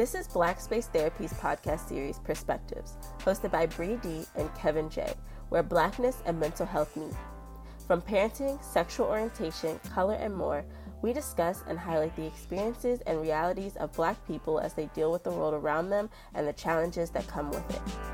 This is Black Space Therapy's podcast series, Perspectives, hosted by Bree D and Kevin J, where blackness and mental health meet. From parenting, sexual orientation, color, and more, we discuss and highlight the experiences and realities of black people as they deal with the world around them and the challenges that come with it.